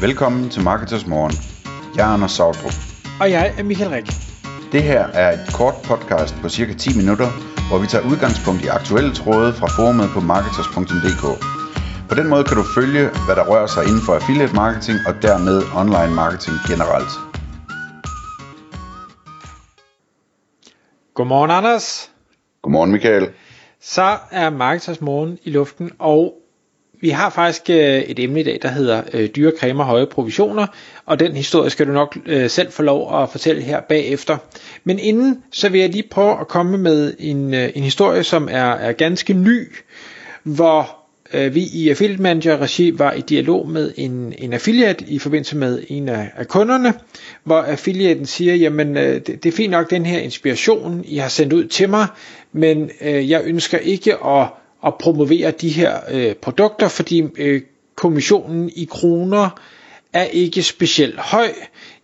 Velkommen til Marketers Morgen. Jeg er Anders Sautrup. Og jeg er Michael Rik. Det her er et kort podcast på cirka 10 minutter, hvor vi tager udgangspunkt i aktuelle tråde fra forumet på marketers.dk. På den måde kan du følge, hvad der rører sig inden for affiliate marketing og dermed online marketing generelt. Godmorgen, Anders. Godmorgen Michael. Så er Marketers Morgen i luften, og vi har faktisk øh, et emne i dag, der hedder øh, dyre cremer, høje provisioner, og den historie skal du nok øh, selv få lov at fortælle her bagefter. Men inden, så vil jeg lige prøve at komme med en, øh, en historie, som er, er ganske ny, hvor øh, vi i Affiliate Manager Regi var i dialog med en, en affiliate i forbindelse med en af, af kunderne, hvor affiliaten siger, jamen øh, det, det er fint nok den her inspiration, I har sendt ud til mig, men øh, jeg ønsker ikke at at promovere de her øh, produkter, fordi øh, kommissionen i kroner er ikke specielt høj.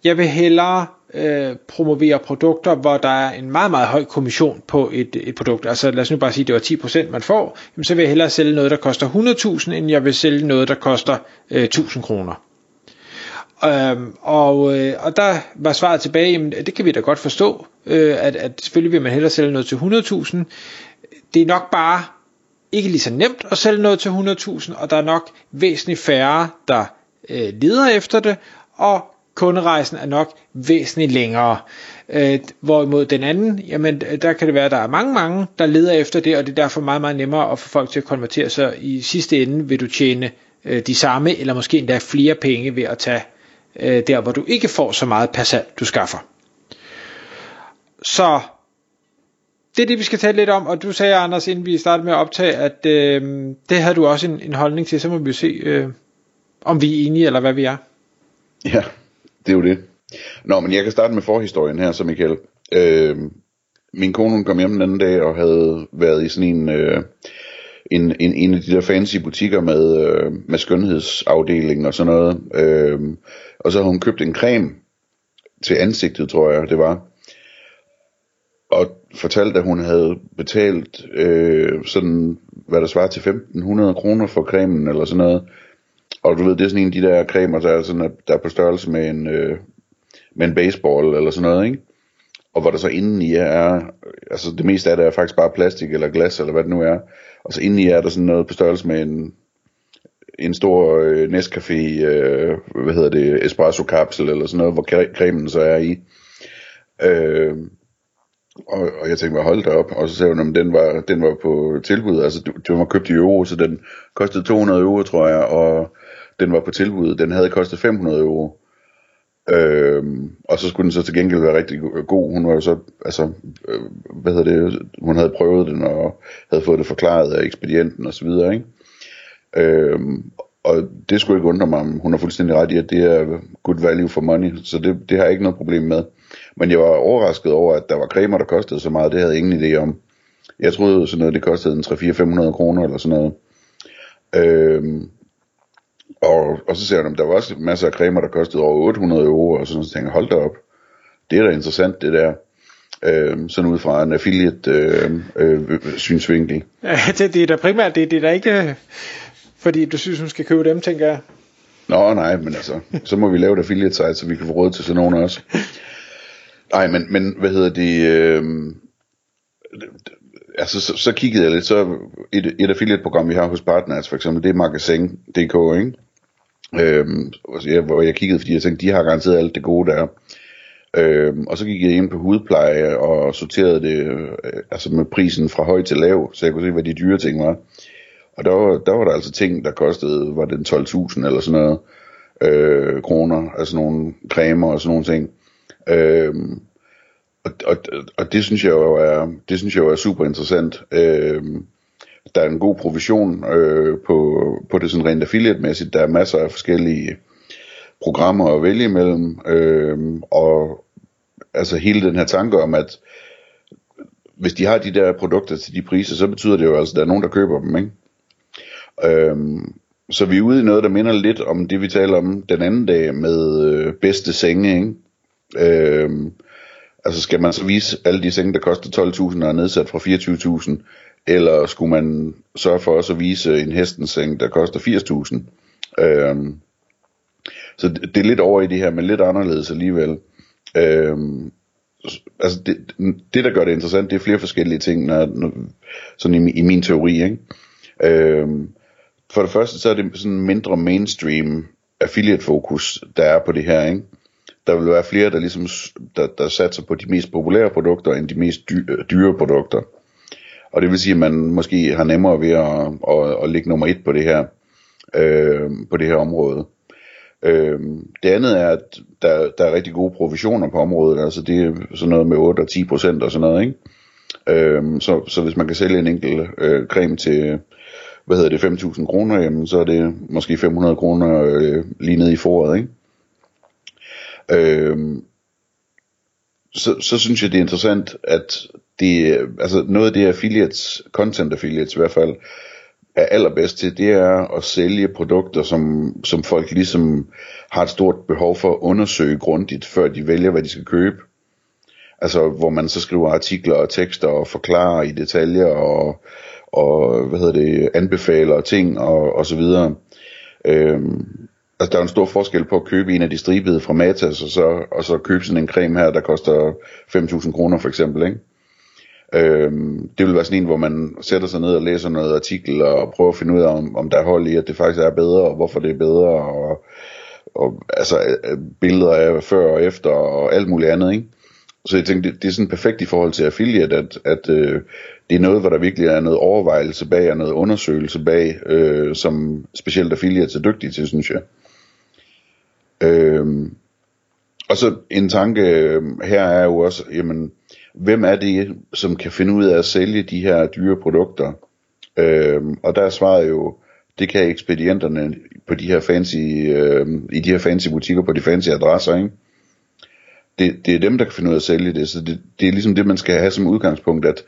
Jeg vil hellere øh, promovere produkter, hvor der er en meget, meget høj kommission på et, et produkt. Altså lad os nu bare sige, at det var 10% man får. Jamen, så vil jeg hellere sælge noget, der koster 100.000, end jeg vil sælge noget, der koster øh, 1000 kroner. Øhm, og, øh, og der var svaret tilbage, jamen det kan vi da godt forstå, øh, at, at selvfølgelig vil man hellere sælge noget til 100.000. Det er nok bare ikke lige så nemt at sælge noget til 100.000, og der er nok væsentligt færre, der øh, leder efter det, og kunderejsen er nok væsentligt længere. Øh, hvorimod den anden, jamen øh, der kan det være, at der er mange, mange, der leder efter det, og det er derfor meget, meget nemmere at få folk til at konvertere så I sidste ende vil du tjene øh, de samme, eller måske endda flere penge ved at tage øh, der, hvor du ikke får så meget per salg, du skaffer. Så det er det, vi skal tale lidt om, og du sagde, Anders, inden vi startede med at optage, at øh, det havde du også en, en holdning til, så må vi jo se, øh, om vi er enige, eller hvad vi er. Ja, det er jo det. Nå, men jeg kan starte med forhistorien her, så Michael. Øh, min kone hun kom hjem den anden dag og havde været i sådan en, øh, en, en, en af de der fancy butikker med, øh, med skønhedsafdeling og sådan noget. Øh, og så havde hun købt en creme til ansigtet, tror jeg det var fortalte, at hun havde betalt øh, sådan, hvad der svarer til 1500 kroner for cremen eller sådan noget. Og du ved, det er sådan en af de der cremer, der er, sådan, der er på størrelse med en, øh, med en baseball eller sådan noget, ikke? Og hvor der så indeni er, altså det meste af det er faktisk bare plastik eller glas eller hvad det nu er. Og så indeni er der sådan noget på størrelse med en, en stor øh, Nescafé, øh, hvad hedder det, espresso kapsel eller sådan noget, hvor cremen så er i. Øh, og, og jeg tænkte, hold da op. Og så sagde hun, at den var, den var på tilbud. Altså, den var købt i euro, så den kostede 200 euro, tror jeg. Og den var på tilbud. Den havde kostet 500 euro. Øhm, og så skulle den så til gengæld være rigtig god. Hun var jo så, altså, øh, hvad hedder det, hun havde prøvet den og havde fået det forklaret af ekspedienten og så videre, ikke? Øhm, og det skulle ikke undre mig, om hun har fuldstændig ret i, at det er good value for money, så det, det har jeg ikke noget problem med. Men jeg var overrasket over, at der var cremer, der kostede så meget. Det havde jeg ingen idé om. Jeg troede sådan noget, det kostede en 3-4-500 kroner eller sådan noget. Øhm, og, og så ser jeg, at der var også masser af cremer, der kostede over 800 euro, og sådan, så tænkte jeg, hold da op. Det er da interessant, det der. Øhm, sådan ud fra en affiliate øh, øh, synsvinkel. Ja, det, det er da primært, det, det er da ikke, fordi du synes, hun skal købe dem, tænker jeg. Nå, nej, men altså, så må vi lave et affiliate site, så vi kan få råd til sådan nogen også. Nej, men, men hvad hedder det... Øh, altså, så, så kiggede jeg lidt, så et, et affiliate-program, vi har hos Partners, for eksempel, det er Magasin.dk, ikke? Øhm, jeg, hvor jeg kiggede, fordi jeg tænkte, de har garanteret alt det gode der. Øhm, og så gik jeg ind på hudpleje og sorterede det øh, altså med prisen fra høj til lav, så jeg kunne se, hvad de dyre ting var. Og der var der, var der altså ting, der kostede, var det 12.000 eller sådan noget øh, kroner, altså nogle cremer og sådan nogle ting. Øhm, og, og, og det synes jeg jo er, det synes jeg jo er super interessant. Øhm, der er en god provision øh, på, på det sådan rent affiliate-mæssigt. Der er masser af forskellige programmer at vælge imellem. Øhm, og altså hele den her tanke om, at hvis de har de der produkter til de priser, så betyder det jo altså, at der er nogen, der køber dem, ikke? Øhm, så vi er ude i noget, der minder lidt om det, vi taler om den anden dag med øh, bedste senge, ikke? Øh, altså skal man så vise alle de senge, der koster 12.000 og er nedsat fra 24.000, eller skulle man sørge for også at vise en hestens seng, der koster 80.000? Øh, så det, det er lidt over i det her, men lidt anderledes alligevel. Øh, altså det, det, der gør det interessant, det er flere forskellige ting, når, når, sådan i, i min teori. Ikke? Øh, for det første, så er det sådan mindre mainstream affiliate-fokus, der er på det her. Ikke? Der vil være flere, der ligesom der, der satser på de mest populære produkter, end de mest dyre, øh, dyre produkter. Og det vil sige, at man måske har nemmere ved at, at, at ligge nummer et på det her, øh, på det her område. Øh, det andet er, at der, der er rigtig gode provisioner på området, altså det er sådan noget med 8 og 10 procent og sådan noget, ikke? Øh, så, så hvis man kan sælge en enkelt øh, creme til, hvad hedder det, 5.000 kroner, jamen så er det måske 500 kroner øh, lige nede i foråret, ikke? Øh, så, så synes jeg det er interessant, at det, altså noget af det affiliates, content affiliates i hvert fald, er allerbedst til, det er at sælge produkter, som, som folk ligesom har et stort behov for at undersøge grundigt, før de vælger, hvad de skal købe. Altså, hvor man så skriver artikler og tekster og forklarer i detaljer og, og hvad hedder det, anbefaler ting og, og så videre. Øhm, altså, der er en stor forskel på at købe en af de stribede fra Matas, og så, og så købe sådan en creme her, der koster 5.000 kroner for eksempel, ikke? Øhm, det vil være sådan en, hvor man sætter sig ned og læser noget artikel og prøver at finde ud af, om, om der er hold i, at det faktisk er bedre, og hvorfor det er bedre, og, og altså øh, billeder af før og efter, og alt muligt andet, ikke? Så jeg tænkte, det, det er sådan perfekt i forhold til affiliate, at, at øh, det er noget, hvor der virkelig er noget overvejelse bag, og noget undersøgelse bag, øh, som specielt affiliate er dygtige til, synes jeg. Øhm, og så en tanke øhm, her er jo også, jamen, hvem er det, som kan finde ud af at sælge de her dyre produkter? Øhm, og der svarer jo, det kan ekspedienterne på de her fancy, øh, i de her fancy butikker på de fancy adresser, ikke? Det, det er dem, der kan finde ud af at sælge det, så det, det er ligesom det, man skal have som udgangspunkt, at,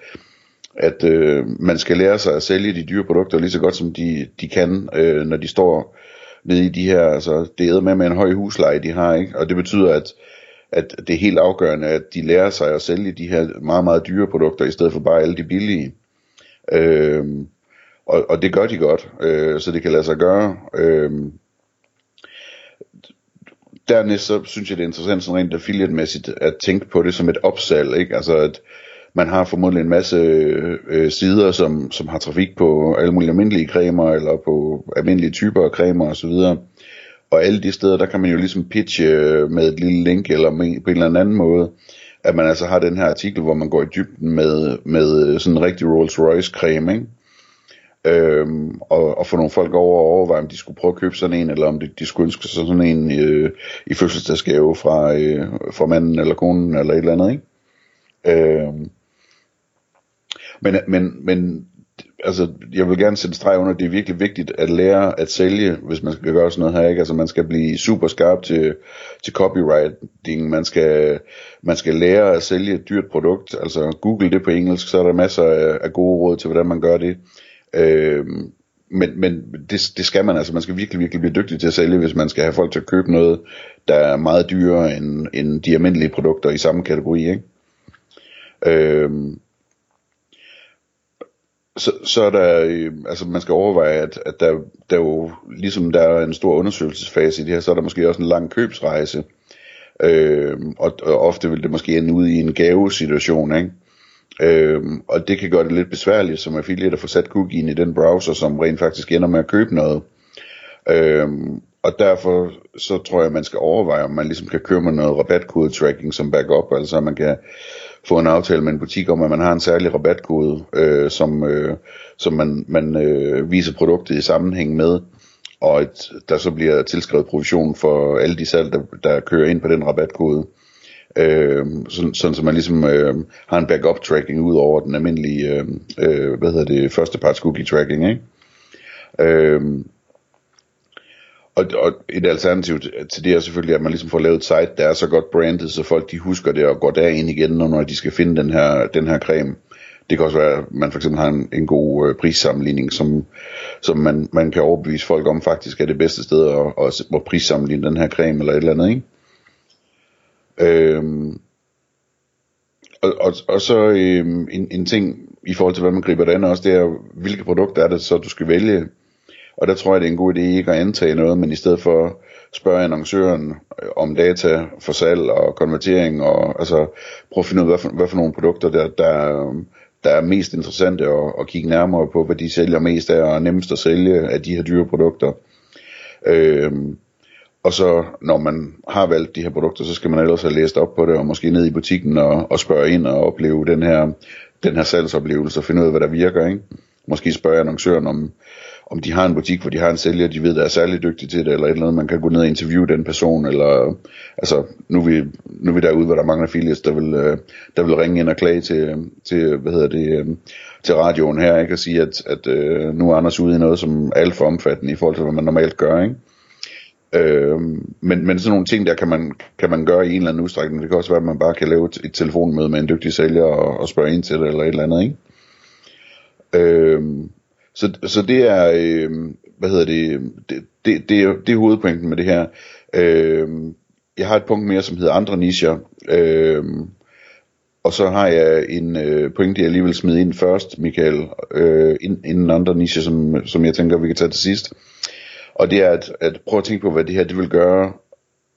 at øh, man skal lære sig at sælge de dyre produkter lige så godt, som de, de kan, øh, når de står nede i de her, altså det er med med en høj husleje, de har, ikke? Og det betyder, at at det er helt afgørende, at de lærer sig at sælge de her meget, meget dyre produkter, i stedet for bare alle de billige. Øhm, og, og det gør de godt, øh, så det kan lade sig gøre. Øhm, dernæst så synes jeg, det er interessant sådan rent affiliate-mæssigt at tænke på det som et opsalg, ikke? Altså at man har formodentlig en masse øh, sider, som, som har trafik på alle mulige almindelige cremer, eller på almindelige typer af cremer osv., og alle de steder, der kan man jo ligesom pitche øh, med et lille link, eller med, på en eller anden måde, at man altså har den her artikel, hvor man går i dybden med, med øh, sådan en rigtig Rolls Royce creme, ikke? Øhm, og, og få nogle folk over og overveje, om de skulle prøve at købe sådan en, eller om de, de skulle ønske sig sådan en øh, i fødselsdagsgave fra, øh, fra manden eller konen, eller et eller andet, ikke? Øhm, men, men, men altså, jeg vil gerne sætte streg under, at det er virkelig vigtigt at lære at sælge, hvis man skal gøre sådan noget her, ikke? Altså, man skal blive super skarp til, til copywriting, man skal, man skal lære at sælge et dyrt produkt, altså google det på engelsk, så er der masser af, af gode råd til, hvordan man gør det. Øhm, men, men det, det skal man altså, man skal virkelig, virkelig blive dygtig til at sælge, hvis man skal have folk til at købe noget, der er meget dyrere end, end de almindelige produkter i samme kategori, ikke? Øhm, så, så er der, øh, altså man skal overveje, at, at der, der jo, ligesom der er en stor undersøgelsesfase i det her, så er der måske også en lang købsrejse. Øh, og, og ofte vil det måske ende ud i en gavesituation, ikke? Øh, og det kan gøre det lidt besværligt som affiliate at få sat cookien i den browser, som rent faktisk ender med at købe noget. Øh, og derfor så tror jeg, man skal overveje, om man ligesom kan køre med noget rabatkode tracking som backup, altså man kan få en aftale med en butik om, at man har en særlig rabatkode, øh, som, øh, som man, man øh, viser produktet i sammenhæng med, og et, der så bliver tilskrevet provision for alle de salg, der, der kører ind på den rabatkode. Øh, sådan, sådan så man ligesom øh, har en backup tracking ud over den almindelige, øh, øh, hvad hedder det, første parts cookie tracking, ikke? Øh, og, og et alternativ til det er selvfølgelig, at man ligesom får lavet et site, der er så godt brandet, så folk de husker det og går derind igen, når de skal finde den her, den her creme. Det kan også være, at man for eksempel har en, en god øh, prissammenligning, som, som man, man kan overbevise folk om faktisk er det bedste sted at, at, at prissammenligne den her creme eller et eller andet, ikke? Øhm, og, og, og så øhm, en, en ting i forhold til, hvad man griber det an også, det er, hvilke produkter er det så, du skal vælge og der tror jeg, det er en god idé ikke at antage noget, men i stedet for spørge annoncøren øh, om data for salg og konvertering, og altså prøve at finde ud af, hvad for, hvad for nogle produkter, der, der, øhm, der er mest interessante at, at kigge nærmere på, hvad de sælger mest af, og nemmest at sælge af de her dyre produkter. Øhm, og så når man har valgt de her produkter, så skal man ellers have læst op på det, og måske ned i butikken og, og spørge ind og opleve den her, den her salgsoplevelse, og finde ud af, hvad der virker. Ikke? Måske spørge annoncøren om, om de har en butik, hvor de har en sælger, de ved, der er særlig dygtig til det, eller et eller andet, man kan gå ned og interviewe den person, eller altså, nu er vi, nu er vi derude, hvor der er mange affiliates, der vil, øh, der vil ringe ind og klage til, til hvad hedder det, øh, til radioen her, ikke, og sige, at, at øh, nu er Anders ude i noget, som er alt for omfattende i forhold til, hvad man normalt gør, ikke? Øh, men, men sådan nogle ting der kan man, kan man gøre i en eller anden udstrækning. Det kan også være, at man bare kan lave et, et telefonmøde med en dygtig sælger og, og spørge ind til det eller et eller andet. Ikke? Øh, så, så det er, øh, hvad hedder det, det, det, det, er, det er hovedpointen med det her. Øh, jeg har et punkt mere, som hedder andre nicher. Øh, og så har jeg en øh, pointe, jeg lige vil smide ind først, Michael, øh, inden andre nicher, som, som jeg tænker, vi kan tage til sidst. Og det er at, at prøve at tænke på, hvad det her det vil gøre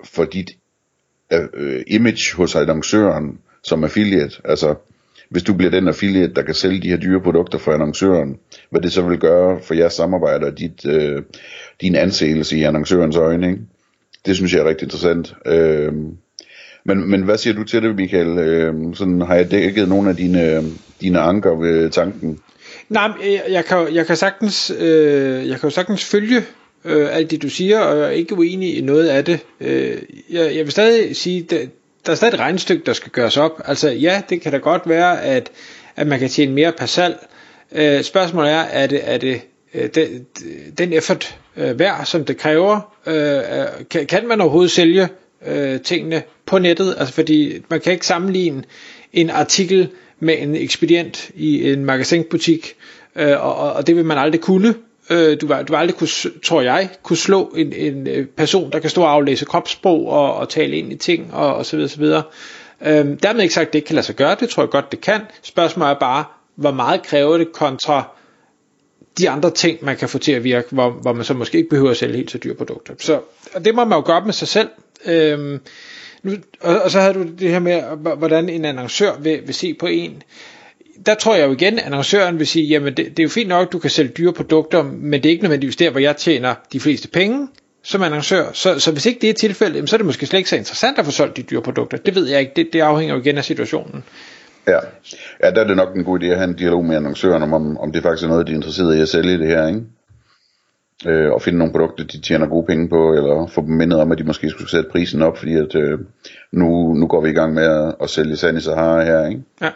for dit øh, image hos annoncøren som affiliate. Altså, hvis du bliver den affiliate, der kan sælge de her dyre produkter for annoncøren, hvad det så vil gøre for jeres samarbejde og dit, øh, din anseelse i annoncørens øjne. Ikke? Det synes jeg er rigtig interessant. Øh, men, men hvad siger du til det, Michael? Øh, sådan, har jeg dækket nogle af dine, dine anker ved tanken? Nej, øh, jeg, kan, jeg, kan sagtens, øh, jeg kan jo sagtens følge øh, alt det du siger, og jeg er ikke uenig i noget af det. Øh, jeg, jeg vil stadig sige, at der er stadig et regnstykke, der skal gøres op. Altså ja, det kan da godt være, at, at man kan tjene mere per salg. Øh, spørgsmålet er, er det, er det øh, den, den effort øh, værd, som det kræver? Øh, øh kan, kan man overhovedet sælge øh, tingene på nettet? Altså fordi man kan ikke sammenligne en artikel med en ekspedient i en magasinbutik, øh, og, og det vil man aldrig kunne. Øh, du, var, du var aldrig kunne, tror jeg, kunne slå en, en øh, person, der kan stå og aflæse kropssprog og, og tale ind i ting og, og så videre, så videre. Øhm, dermed ikke sagt, at det ikke kan lade sig gøre, det tror jeg godt, det kan. Spørgsmålet er bare, hvor meget kræver det kontra de andre ting, man kan få til at virke, hvor, hvor man så måske ikke behøver at sælge helt så dyre produkter. Så og det må man jo gøre med sig selv. Øhm, nu, og, og så havde du det her med, hvordan en annoncør vil, vil se på en der tror jeg jo igen, at annoncøren vil sige, jamen det, det er jo fint nok, at du kan sælge dyre produkter, men det er ikke nødvendigvis der, hvor jeg tjener de fleste penge som annoncør. Så, så hvis ikke det er tilfældet, så er det måske slet ikke så interessant at få solgt de dyre produkter. Det ved jeg ikke. Det, det afhænger jo igen af situationen. Ja. ja, der er det nok en god idé at have en dialog med annoncøren om, om, om det faktisk er noget, de er interesseret i at sælge det her, ikke? Øh, og finde nogle produkter, de tjener gode penge på, eller få dem mindet om, at de måske skulle sætte prisen op, fordi at, øh, nu, nu går vi i gang med at, at sælge sand i Sahara her, ikke? Ja.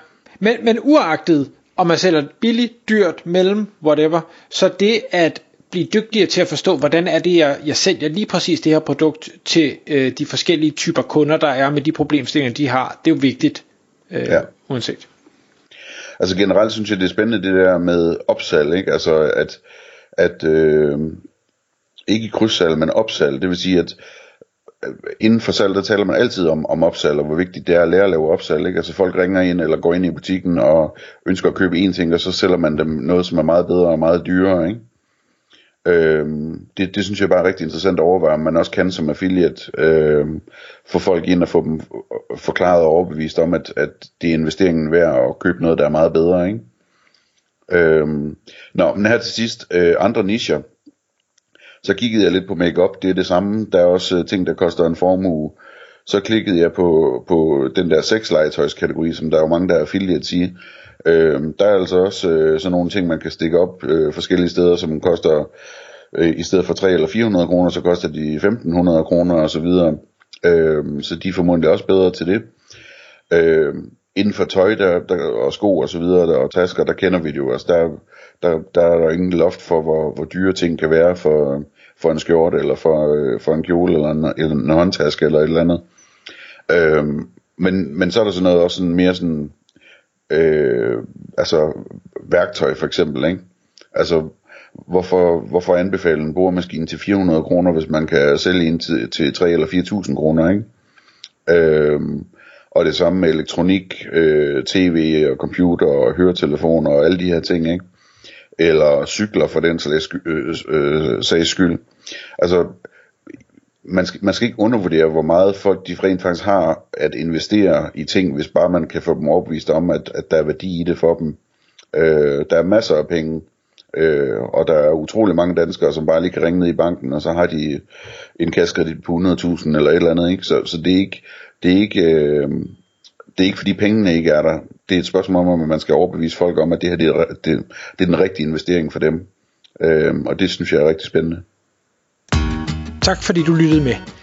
Men, men uagtet, om man sælger billigt, dyrt, mellem, whatever, så det at blive dygtigere til at forstå, hvordan er det, jeg, jeg sælger lige præcis det her produkt til øh, de forskellige typer kunder, der er med de problemstillinger, de har, det er jo vigtigt, øh, ja. uanset. Altså generelt synes jeg, det er spændende det der med opsalg, ikke? Altså at, at øh, ikke krydssalg, men opsalg, det vil sige, at inden for salg, der taler man altid om, om opsalg, og hvor vigtigt det er at lære at lave opsalg. Ikke? Altså folk ringer ind, eller går ind i butikken, og ønsker at købe en ting, og så sælger man dem noget, som er meget bedre og meget dyrere. Ikke? Øhm, det, det synes jeg bare er rigtig interessant at overveje, om man også kan som affiliate øhm, få folk ind og få dem øh, forklaret og overbevist om, at, at det er investeringen værd at købe noget, der er meget bedre. Ikke? Øhm, nå, men her til sidst, øh, andre nischer. Så kiggede jeg lidt på makeup, det er det samme. Der er også øh, ting, der koster en formue. Så klikkede jeg på, på den der sexlegetøjskategori, som der er jo mange, der er affiliates i. Øh, der er altså også øh, sådan nogle ting, man kan stikke op øh, forskellige steder, som koster, øh, i stedet for 3 eller 400 kroner, så koster de 1500 kroner og så videre. Øh, så de er formodentlig også bedre til det. Øh, inden for tøj der, der, og sko og så videre, der, og tasker, der kender vi det jo. Altså, der, der, der er der ingen loft for, hvor, hvor dyre ting kan være for, for en skjorte, eller for, øh, for en kjole, eller en, eller en håndtaske, eller et eller andet. Øhm, men, men så er der sådan noget også sådan mere sådan, øh, altså værktøj for eksempel, ikke? Altså, hvorfor, hvorfor anbefale en boremaskine til 400 kroner, hvis man kan sælge en til, til 3 eller 4.000 kroner, ikke? Øhm, og det samme med elektronik, øh, tv og computer og høretelefoner og alle de her ting, ikke? eller cykler for den sags øh, øh, øh, sags skyld. Altså, man skal, man skal ikke undervurdere, hvor meget folk de rent faktisk har at investere i ting, hvis bare man kan få dem overbevist om, at, at der er værdi i det for dem. Øh, der er masser af penge, øh, og der er utrolig mange danskere, som bare lige kan ringe ned i banken, og så har de en kassekredit på 100.000 eller et eller andet. Ikke? Så, så det er ikke, det er ikke, øh, det er ikke fordi pengene ikke er der. Det er et spørgsmål om, at man skal overbevise folk om, at det her det er, det, det er den rigtige investering for dem. Øh, og det synes jeg er rigtig spændende. Tak fordi du lyttede med.